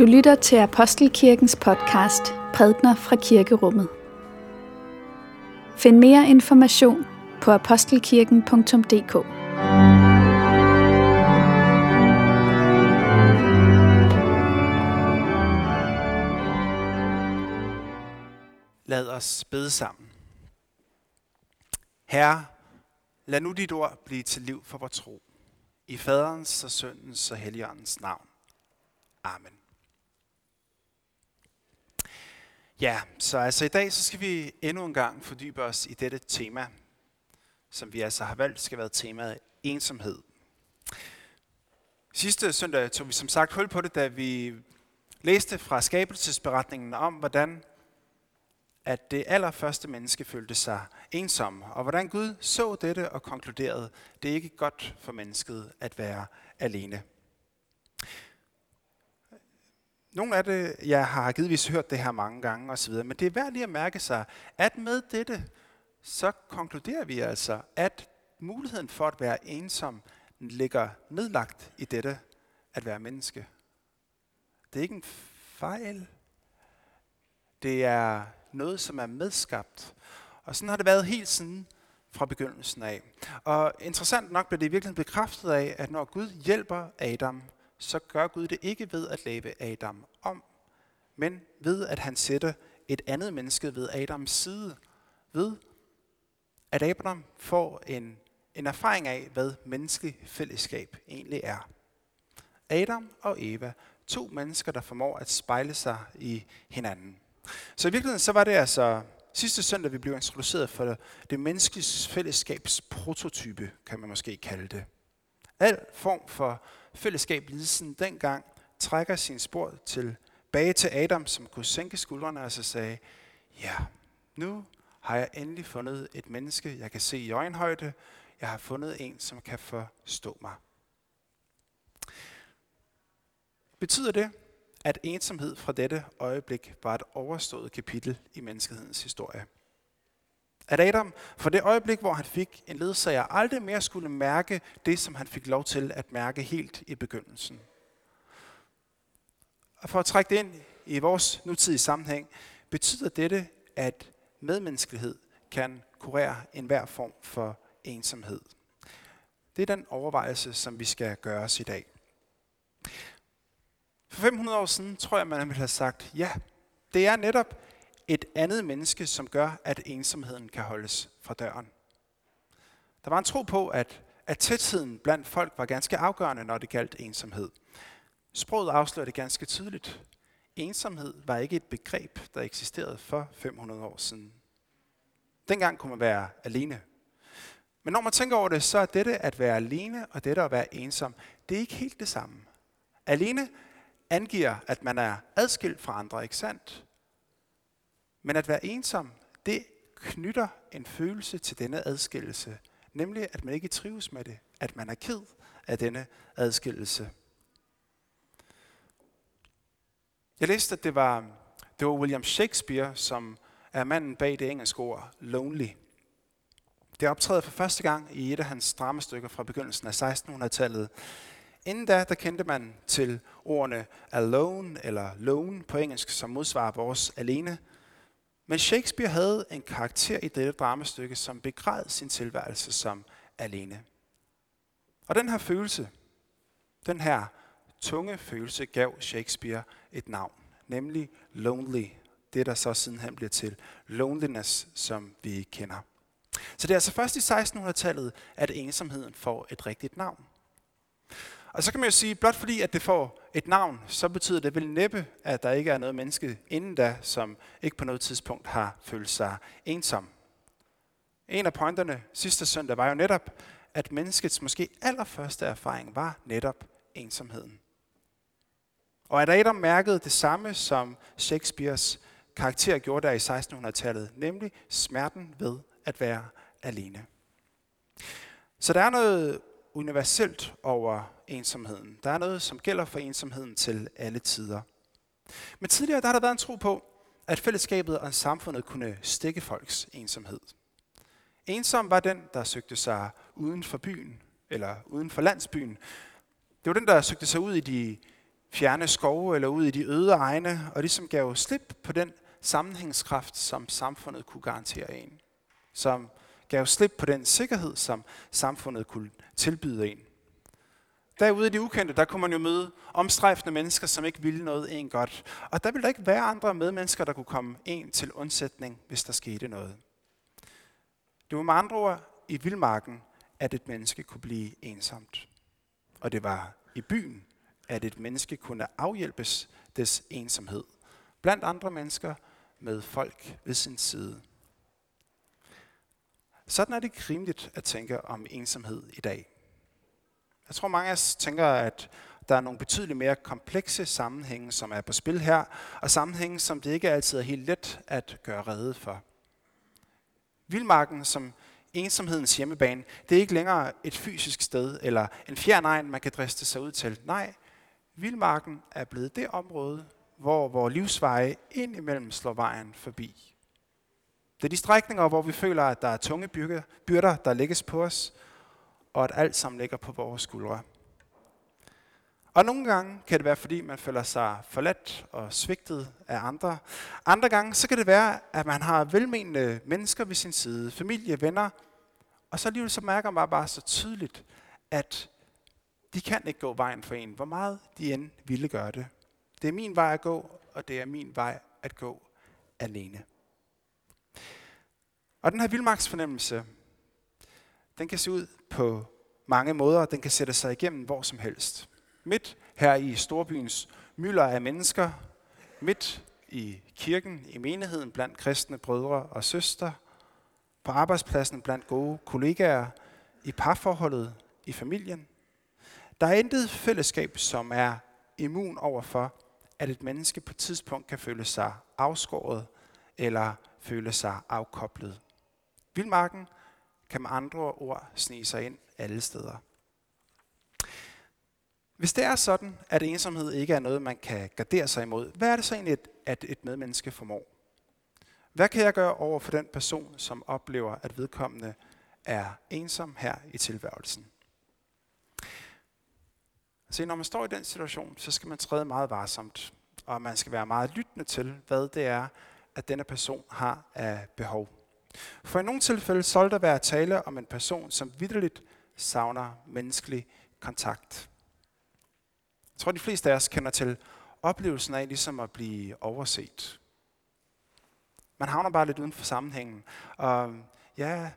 Du lytter til Apostelkirkens podcast Prædner fra Kirkerummet. Find mere information på apostelkirken.dk. Lad os bede sammen. Herre, lad nu dit ord blive til liv for vores tro. I faderens og søndens og helligåndens navn. Amen. Ja, så altså i dag så skal vi endnu en gang fordybe os i dette tema, som vi altså har valgt skal være temaet ensomhed. Sidste søndag tog vi som sagt hul på det, da vi læste fra skabelsesberetningen om, hvordan at det allerførste menneske følte sig ensom, og hvordan Gud så dette og konkluderede, det er ikke godt for mennesket at være alene. Nogle af det, jeg har givetvis hørt det her mange gange osv., men det er værd lige at mærke sig, at med dette, så konkluderer vi altså, at muligheden for at være ensom ligger nedlagt i dette at være menneske. Det er ikke en fejl. Det er noget, som er medskabt. Og sådan har det været helt siden fra begyndelsen af. Og interessant nok bliver det i virkeligheden bekræftet af, at når Gud hjælper Adam, så gør Gud det ikke ved at lave Adam om, men ved at han sætter et andet menneske ved Adams side. Ved at Abraham får en, en erfaring af, hvad menneskelig fællesskab egentlig er. Adam og Eva, to mennesker, der formår at spejle sig i hinanden. Så i virkeligheden så var det altså sidste søndag, vi blev introduceret for det menneskelige fællesskabs prototype, kan man måske kalde det. Al form for fællesskab lidelsen dengang trækker sin spor tilbage til Adam, som kunne sænke skuldrene og så sagde, ja, nu har jeg endelig fundet et menneske, jeg kan se i øjenhøjde. Jeg har fundet en, som kan forstå mig. Betyder det, at ensomhed fra dette øjeblik var et overstået kapitel i menneskehedens historie? At Adam for det øjeblik, hvor han fik en ledsager, aldrig mere skulle mærke det, som han fik lov til at mærke helt i begyndelsen. Og for at trække det ind i vores nutidige sammenhæng, betyder dette, at medmenneskelighed kan kurere enhver form for ensomhed. Det er den overvejelse, som vi skal gøre os i dag. For 500 år siden tror jeg, man ville have sagt, ja, det er netop et andet menneske, som gør, at ensomheden kan holdes fra døren. Der var en tro på, at, at tætheden blandt folk var ganske afgørende, når det galt ensomhed. Sproget afslører det ganske tydeligt. Ensomhed var ikke et begreb, der eksisterede for 500 år siden. Dengang kunne man være alene. Men når man tænker over det, så er dette at være alene og dette at være ensom, det er ikke helt det samme. Alene angiver, at man er adskilt fra andre, ikke sandt? Men at være ensom, det knytter en følelse til denne adskillelse. Nemlig, at man ikke trives med det. At man er ked af denne adskillelse. Jeg læste, at det var, det var William Shakespeare, som er manden bag det engelske ord lonely. Det optræder for første gang i et af hans dramastykker fra begyndelsen af 1600-tallet. Inden da, der kendte man til ordene alone eller lone på engelsk, som modsvarer vores alene, men Shakespeare havde en karakter i dette dramastykke, som begræd sin tilværelse som alene. Og den her følelse, den her tunge følelse, gav Shakespeare et navn, nemlig lonely. Det, der så sidenhen bliver til loneliness, som vi kender. Så det er altså først i 1600-tallet, at ensomheden får et rigtigt navn. Og så kan man jo sige, blot fordi at det får et navn, så betyder det vel næppe, at der ikke er noget menneske inden da, som ikke på noget tidspunkt har følt sig ensom. En af pointerne sidste søndag var jo netop, at menneskets måske allerførste erfaring var netop ensomheden. Og at Adam mærkede det samme, som Shakespeares karakter gjorde der i 1600-tallet, nemlig smerten ved at være alene. Så der er noget universelt over ensomheden. Der er noget, som gælder for ensomheden til alle tider. Men tidligere der har der været en tro på, at fællesskabet og samfundet kunne stikke folks ensomhed. Ensom var den, der søgte sig uden for byen, eller uden for landsbyen. Det var den, der søgte sig ud i de fjerne skove eller ud i de øde egne, og ligesom gav slip på den sammenhængskraft, som samfundet kunne garantere en. Som gav slip på den sikkerhed, som samfundet kunne tilbyde en. Derude i det ukendte, der kunne man jo møde omstrejfende mennesker, som ikke ville noget en godt. Og der ville der ikke være andre medmennesker, der kunne komme en til undsætning, hvis der skete noget. Det var med andre ord i vildmarken, at et menneske kunne blive ensomt. Og det var i byen, at et menneske kunne afhjælpes des ensomhed. Blandt andre mennesker med folk ved sin side. Sådan er det ikke rimeligt at tænke om ensomhed i dag. Jeg tror mange af os tænker, at der er nogle betydeligt mere komplekse sammenhænge, som er på spil her, og sammenhænge, som det ikke altid er helt let at gøre rede for. Vildmarken som ensomhedens hjemmebane, det er ikke længere et fysisk sted eller en fjern egen, man kan driste sig ud til. Nej, vildmarken er blevet det område, hvor vores livsveje indimellem slår vejen forbi. Det er de strækninger, hvor vi føler, at der er tunge byrder, der lægges på os, og at alt sammen ligger på vores skuldre. Og nogle gange kan det være, fordi man føler sig forladt og svigtet af andre. Andre gange så kan det være, at man har velmenende mennesker ved sin side, familie, venner, og så alligevel så mærker man bare så tydeligt, at de kan ikke gå vejen for en, hvor meget de end ville gøre det. Det er min vej at gå, og det er min vej at gå alene. Og den her vildmarksfornemmelse, den kan se ud på mange måder. Den kan sætte sig igennem hvor som helst. Midt her i storbyens mylder af mennesker, midt i kirken, i menigheden, blandt kristne brødre og søstre, på arbejdspladsen blandt gode kollegaer, i parforholdet, i familien. Der er intet fællesskab, som er immun over for, at et menneske på et tidspunkt kan føle sig afskåret eller føle sig afkoblet. Vildmarken kan med andre ord snige sig ind alle steder. Hvis det er sådan, at ensomhed ikke er noget, man kan gardere sig imod, hvad er det så egentlig, at et medmenneske formår? Hvad kan jeg gøre over for den person, som oplever, at vedkommende er ensom her i tilværelsen? Så når man står i den situation, så skal man træde meget varsomt, og man skal være meget lyttende til, hvad det er, at denne person har af behov. For i nogle tilfælde så der være tale om en person, som vidderligt savner menneskelig kontakt. Jeg tror, de fleste af os kender til oplevelsen af ligesom at blive overset. Man havner bare lidt uden for sammenhængen. Og ja,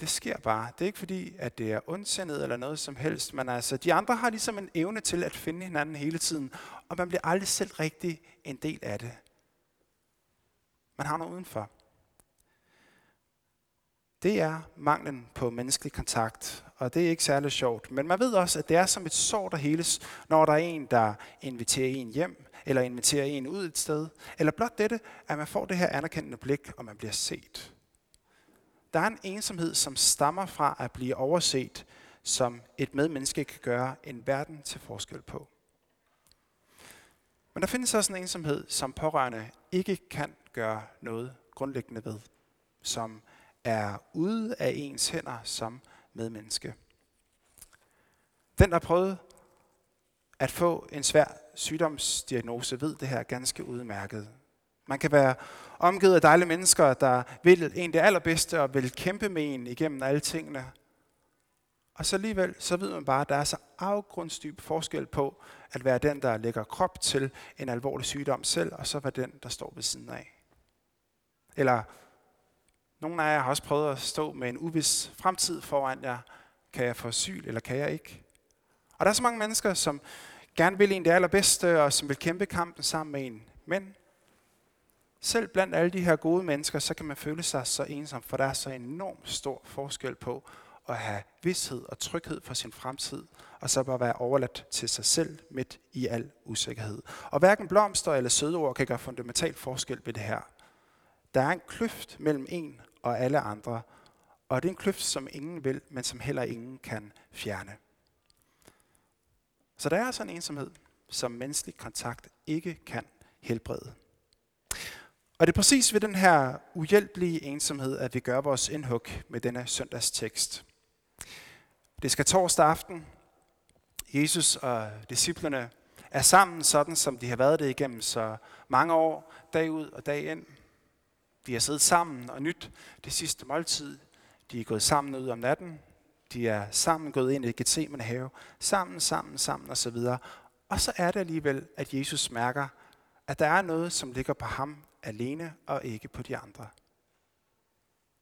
det sker bare. Det er ikke fordi, at det er ondsindet eller noget som helst, men altså, de andre har ligesom en evne til at finde hinanden hele tiden, og man bliver aldrig selv rigtig en del af det. Man havner udenfor det er manglen på menneskelig kontakt. Og det er ikke særlig sjovt. Men man ved også, at det er som et sår, der heles, når der er en, der inviterer en hjem, eller inviterer en ud et sted. Eller blot dette, at man får det her anerkendende blik, og man bliver set. Der er en ensomhed, som stammer fra at blive overset, som et medmenneske kan gøre en verden til forskel på. Men der findes også en ensomhed, som pårørende ikke kan gøre noget grundlæggende ved, som er ude af ens hænder som medmenneske. Den, der prøvet at få en svær sygdomsdiagnose, ved det her ganske udmærket. Man kan være omgivet af dejlige mennesker, der vil en det allerbedste og vil kæmpe med en igennem alle tingene. Og så alligevel, så ved man bare, at der er så afgrundsdyb forskel på at være den, der lægger krop til en alvorlig sygdom selv, og så være den, der står ved siden af. Eller nogle af jer har også prøvet at stå med en uvis fremtid foran jer. Kan jeg få asyl, eller kan jeg ikke? Og der er så mange mennesker, som gerne vil en det allerbedste, og som vil kæmpe kampen sammen med en. Men selv blandt alle de her gode mennesker, så kan man føle sig så ensom, for der er så enormt stor forskel på at have vidshed og tryghed for sin fremtid, og så bare være overladt til sig selv midt i al usikkerhed. Og hverken blomster eller sødeord kan gøre fundamental forskel ved det her. Der er en kløft mellem en og alle andre. Og det er en kløft, som ingen vil, men som heller ingen kan fjerne. Så der er altså en ensomhed, som menneskelig kontakt ikke kan helbrede. Og det er præcis ved den her uhjælpelige ensomhed, at vi gør vores indhug med denne søndagstekst. Det skal torsdag aften. Jesus og disciplerne er sammen sådan, som de har været det igennem så mange år, dag ud og dag ind. De har siddet sammen og nyt det sidste måltid. De er gået sammen ud om natten. De er sammen gået ind i Gethsemane have. Sammen, sammen, sammen osv. Og så er det alligevel, at Jesus mærker, at der er noget, som ligger på ham alene og ikke på de andre.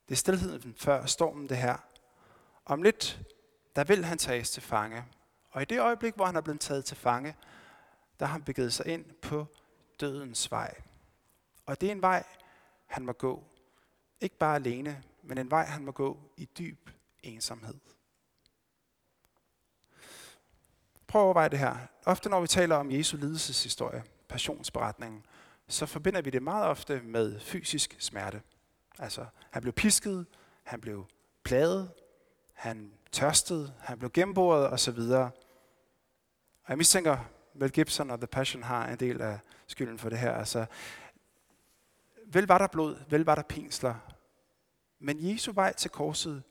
Det er stillheden før stormen det her. Om lidt, der vil han tages til fange. Og i det øjeblik, hvor han er blevet taget til fange, der har han begivet sig ind på dødens vej. Og det er en vej, han må gå. Ikke bare alene, men en vej, han må gå i dyb ensomhed. Prøv at overveje det her. Ofte når vi taler om Jesu lidelseshistorie, passionsberetningen, så forbinder vi det meget ofte med fysisk smerte. Altså, han blev pisket, han blev plaget, han tørstede, han blev gennemboret osv. Og jeg mistænker, Mel Gibson og The Passion har en del af skylden for det her. Altså, vel var der blod, vel var der pinsler, men Jesu vej til korset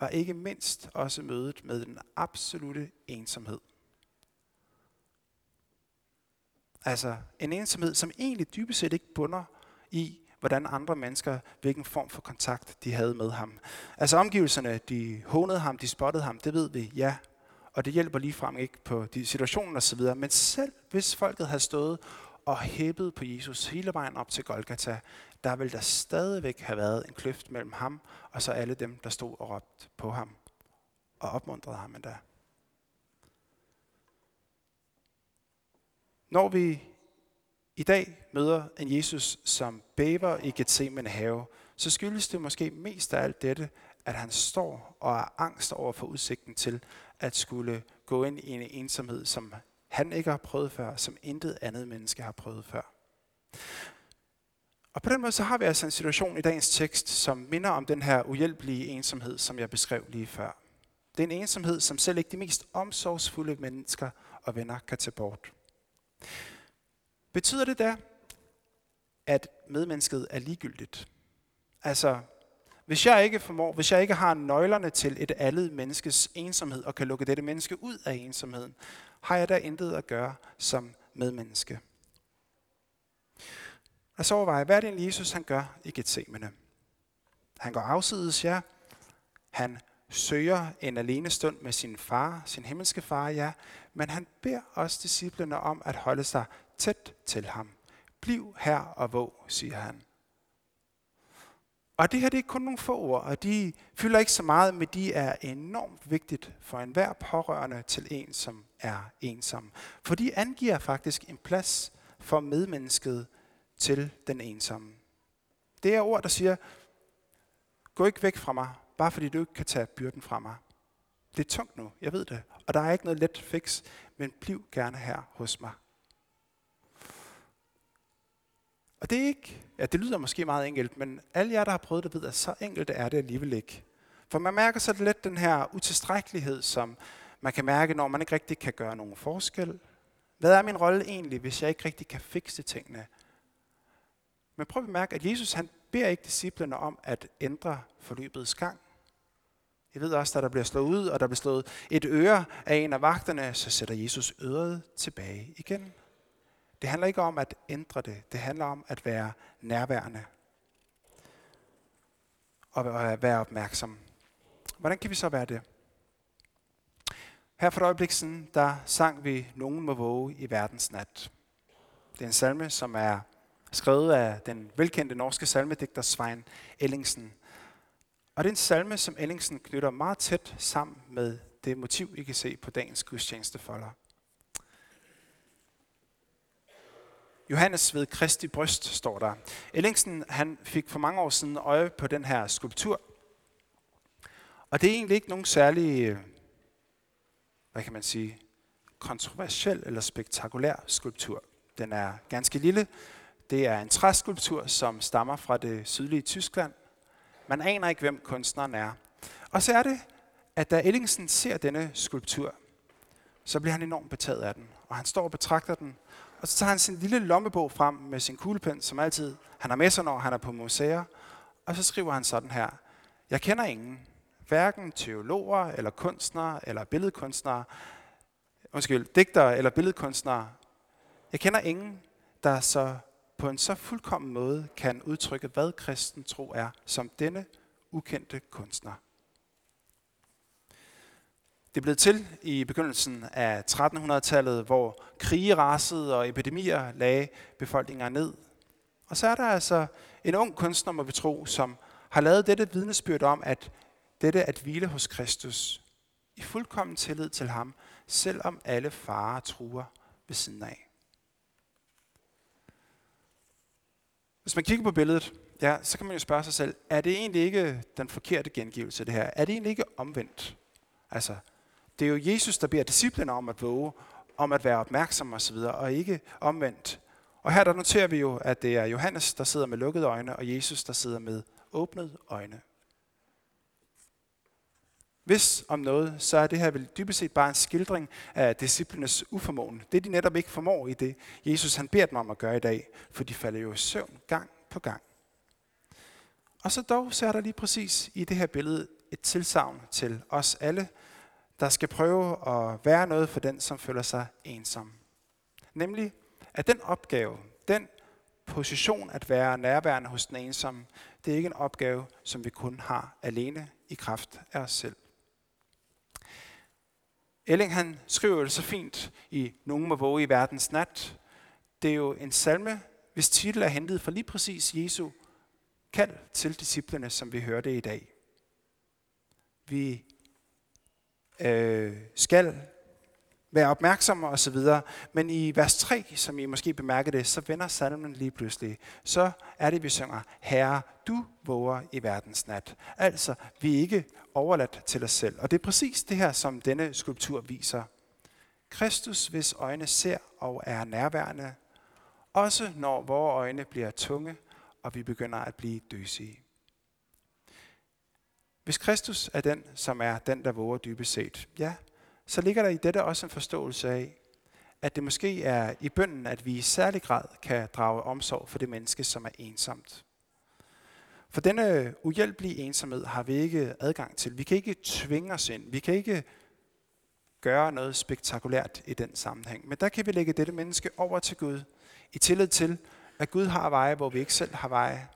var ikke mindst også mødet med den absolute ensomhed. Altså en ensomhed, som egentlig dybest set ikke bunder i, hvordan andre mennesker, hvilken form for kontakt de havde med ham. Altså omgivelserne, de hånede ham, de spottede ham, det ved vi, ja. Og det hjælper lige frem ikke på de situationer osv. Men selv hvis folket havde stået og hæppet på Jesus hele vejen op til Golgata, der vil der stadigvæk have været en kløft mellem ham og så alle dem, der stod og råbte på ham og opmuntrede ham endda. Når vi i dag møder en Jesus, som bæber i Gethsemane have, så skyldes det måske mest af alt dette, at han står og er angst over for udsigten til at skulle gå ind i en ensomhed, som han ikke har prøvet før, som intet andet menneske har prøvet før. Og på den måde så har vi altså en situation i dagens tekst, som minder om den her uhjælpelige ensomhed, som jeg beskrev lige før. Det er en ensomhed, som selv ikke de mest omsorgsfulde mennesker og venner kan tage bort. Betyder det da, at medmennesket er ligegyldigt? Altså, hvis jeg ikke formår, hvis jeg ikke har nøglerne til et andet menneskes ensomhed og kan lukke dette menneske ud af ensomheden, har jeg da intet at gøre som medmenneske. Og så overveje, hvad er det Jesus han gør i Gethsemane? Han går afsides, ja. Han søger en alene stund med sin far, sin himmelske far, ja. Men han beder også disciplene om at holde sig tæt til ham. Bliv her og våg, siger han. Og det her det er kun nogle få ord, og de fylder ikke så meget, men de er enormt vigtigt for enhver pårørende til en, som er ensom. For de angiver faktisk en plads for medmennesket til den ensomme. Det er ord, der siger, gå ikke væk fra mig, bare fordi du ikke kan tage byrden fra mig. Det er tungt nu, jeg ved det, og der er ikke noget let fix, men bliv gerne her hos mig. Og det er ikke, ja, det lyder måske meget enkelt, men alle jer, der har prøvet det, ved, at så enkelt er det alligevel ikke. For man mærker så let den her utilstrækkelighed, som man kan mærke, når man ikke rigtig kan gøre nogen forskel. Hvad er min rolle egentlig, hvis jeg ikke rigtig kan fikse tingene? Men prøv at mærke, at Jesus han beder ikke disciplene om at ændre forløbets gang. Jeg ved også, at der bliver slået ud, og der bliver slået et øre af en af vagterne, så sætter Jesus øret tilbage igen. Det handler ikke om at ændre det. Det handler om at være nærværende. Og at være opmærksom. Hvordan kan vi så være det? Her for et øjeblik siden, der sang vi Nogen må våge i verdens nat. Det er en salme, som er skrevet af den velkendte norske salmedigter Svein Ellingsen. Og det er en salme, som Ellingsen knytter meget tæt sammen med det motiv, I kan se på dagens gudstjenestefolder. Johannes ved Kristi bryst, står der. Ellingsen han fik for mange år siden øje på den her skulptur. Og det er egentlig ikke nogen særlig, hvad kan man sige, kontroversiel eller spektakulær skulptur. Den er ganske lille. Det er en træskulptur, som stammer fra det sydlige Tyskland. Man aner ikke, hvem kunstneren er. Og så er det, at da Ellingsen ser denne skulptur, så bliver han enormt betaget af den. Og han står og betragter den, og så tager han sin lille lommebog frem med sin kuglepen, som altid han har med sig, når han er på museer. Og så skriver han sådan her. Jeg kender ingen, hverken teologer eller kunstnere eller billedkunstnere, undskyld, digtere eller billedkunstnere, Jeg kender ingen, der så på en så fuldkommen måde kan udtrykke, hvad kristen tro er, som denne ukendte kunstner. Det blev til i begyndelsen af 1300-tallet, hvor krige rasede og epidemier lagde befolkninger ned. Og så er der altså en ung kunstner, må vi tro, som har lavet dette vidnesbyrd om, at dette at hvile hos Kristus, i fuldkommen tillid til ham, selvom alle farer truer ved siden af. Hvis man kigger på billedet, ja, så kan man jo spørge sig selv, er det egentlig ikke den forkerte gengivelse, det her? Er det egentlig ikke omvendt? Altså, det er jo Jesus, der beder disciplene om at våge, om at være opmærksom osv., og ikke omvendt. Og her der noterer vi jo, at det er Johannes, der sidder med lukkede øjne, og Jesus, der sidder med åbnede øjne. Hvis om noget, så er det her vel dybest set bare en skildring af disciplenes uformåen. Det de netop ikke formår i det, Jesus han beder dem om at gøre i dag, for de falder jo i søvn gang på gang. Og så dog, så er der lige præcis i det her billede et tilsavn til os alle, der skal prøve at være noget for den, som føler sig ensom. Nemlig, at den opgave, den position at være nærværende hos den ensomme, det er ikke en opgave, som vi kun har alene i kraft af os selv. Elling han skriver det så fint i Nogen må våge i verdens nat. Det er jo en salme, hvis titel er hentet fra lige præcis Jesu kald til disciplene, som vi hørte i dag. Vi øh, skal være opmærksomme osv. Men i vers 3, som I måske bemærker det, så vender salmen lige pludselig. Så er det, vi synger, Herre, du våger i verdens nat. Altså, vi er ikke overladt til os selv. Og det er præcis det her, som denne skulptur viser. Kristus, hvis øjne ser og er nærværende, også når vores øjne bliver tunge, og vi begynder at blive døsige. Hvis Kristus er den, som er den, der våger dybest set, ja, så ligger der i dette også en forståelse af, at det måske er i bønden, at vi i særlig grad kan drage omsorg for det menneske, som er ensomt. For denne uhjælpelige ensomhed har vi ikke adgang til. Vi kan ikke tvinge os ind. Vi kan ikke gøre noget spektakulært i den sammenhæng. Men der kan vi lægge dette menneske over til Gud, i tillid til, at Gud har veje, hvor vi ikke selv har veje,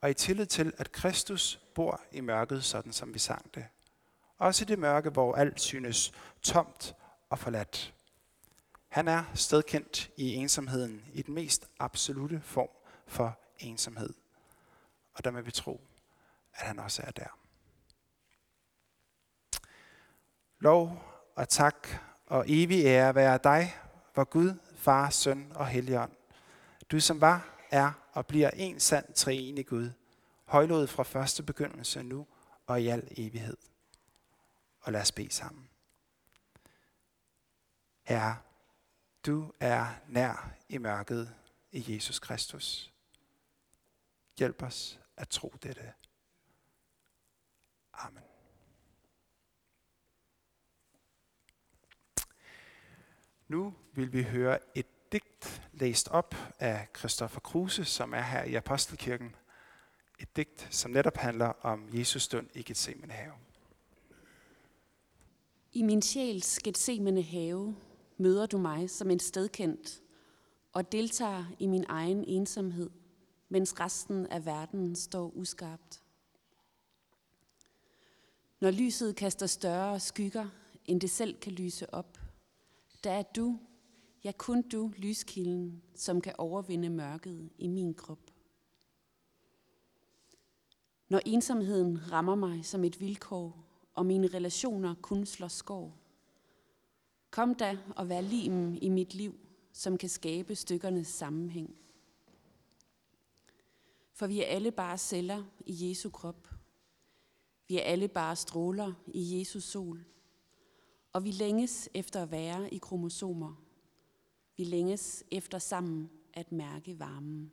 og i tillid til, at Kristus bor i mørket, sådan som vi sang det. Også i det mørke, hvor alt synes tomt og forladt. Han er stedkendt i ensomheden, i den mest absolute form for ensomhed. Og der må vi tro, at han også er der. Lov og tak og evig ære være dig, hvor Gud, Far, Søn og Helligånd. Du som var, er og bliver en sand treenig Gud, højlået fra første begyndelse nu og i al evighed. Og lad os bede sammen. Herre, du er nær i mørket i Jesus Kristus. Hjælp os at tro dette. Amen. Nu vil vi høre et læst op af Christoffer Kruse, som er her i Apostelkirken. Et digt, som netop handler om Jesus stund i Gethsemane have. I min sjæls Gethsemane have møder du mig som en stedkendt og deltager i min egen ensomhed, mens resten af verden står uskarpt. Når lyset kaster større skygger, end det selv kan lyse op, der er du, ja kun du, lyskilden, som kan overvinde mørket i min krop. Når ensomheden rammer mig som et vilkår, og mine relationer kun slår skår, kom da og vær limen i mit liv, som kan skabe stykkernes sammenhæng. For vi er alle bare celler i Jesu krop. Vi er alle bare stråler i Jesus sol. Og vi længes efter at være i kromosomer. Vi længes efter sammen at mærke varmen.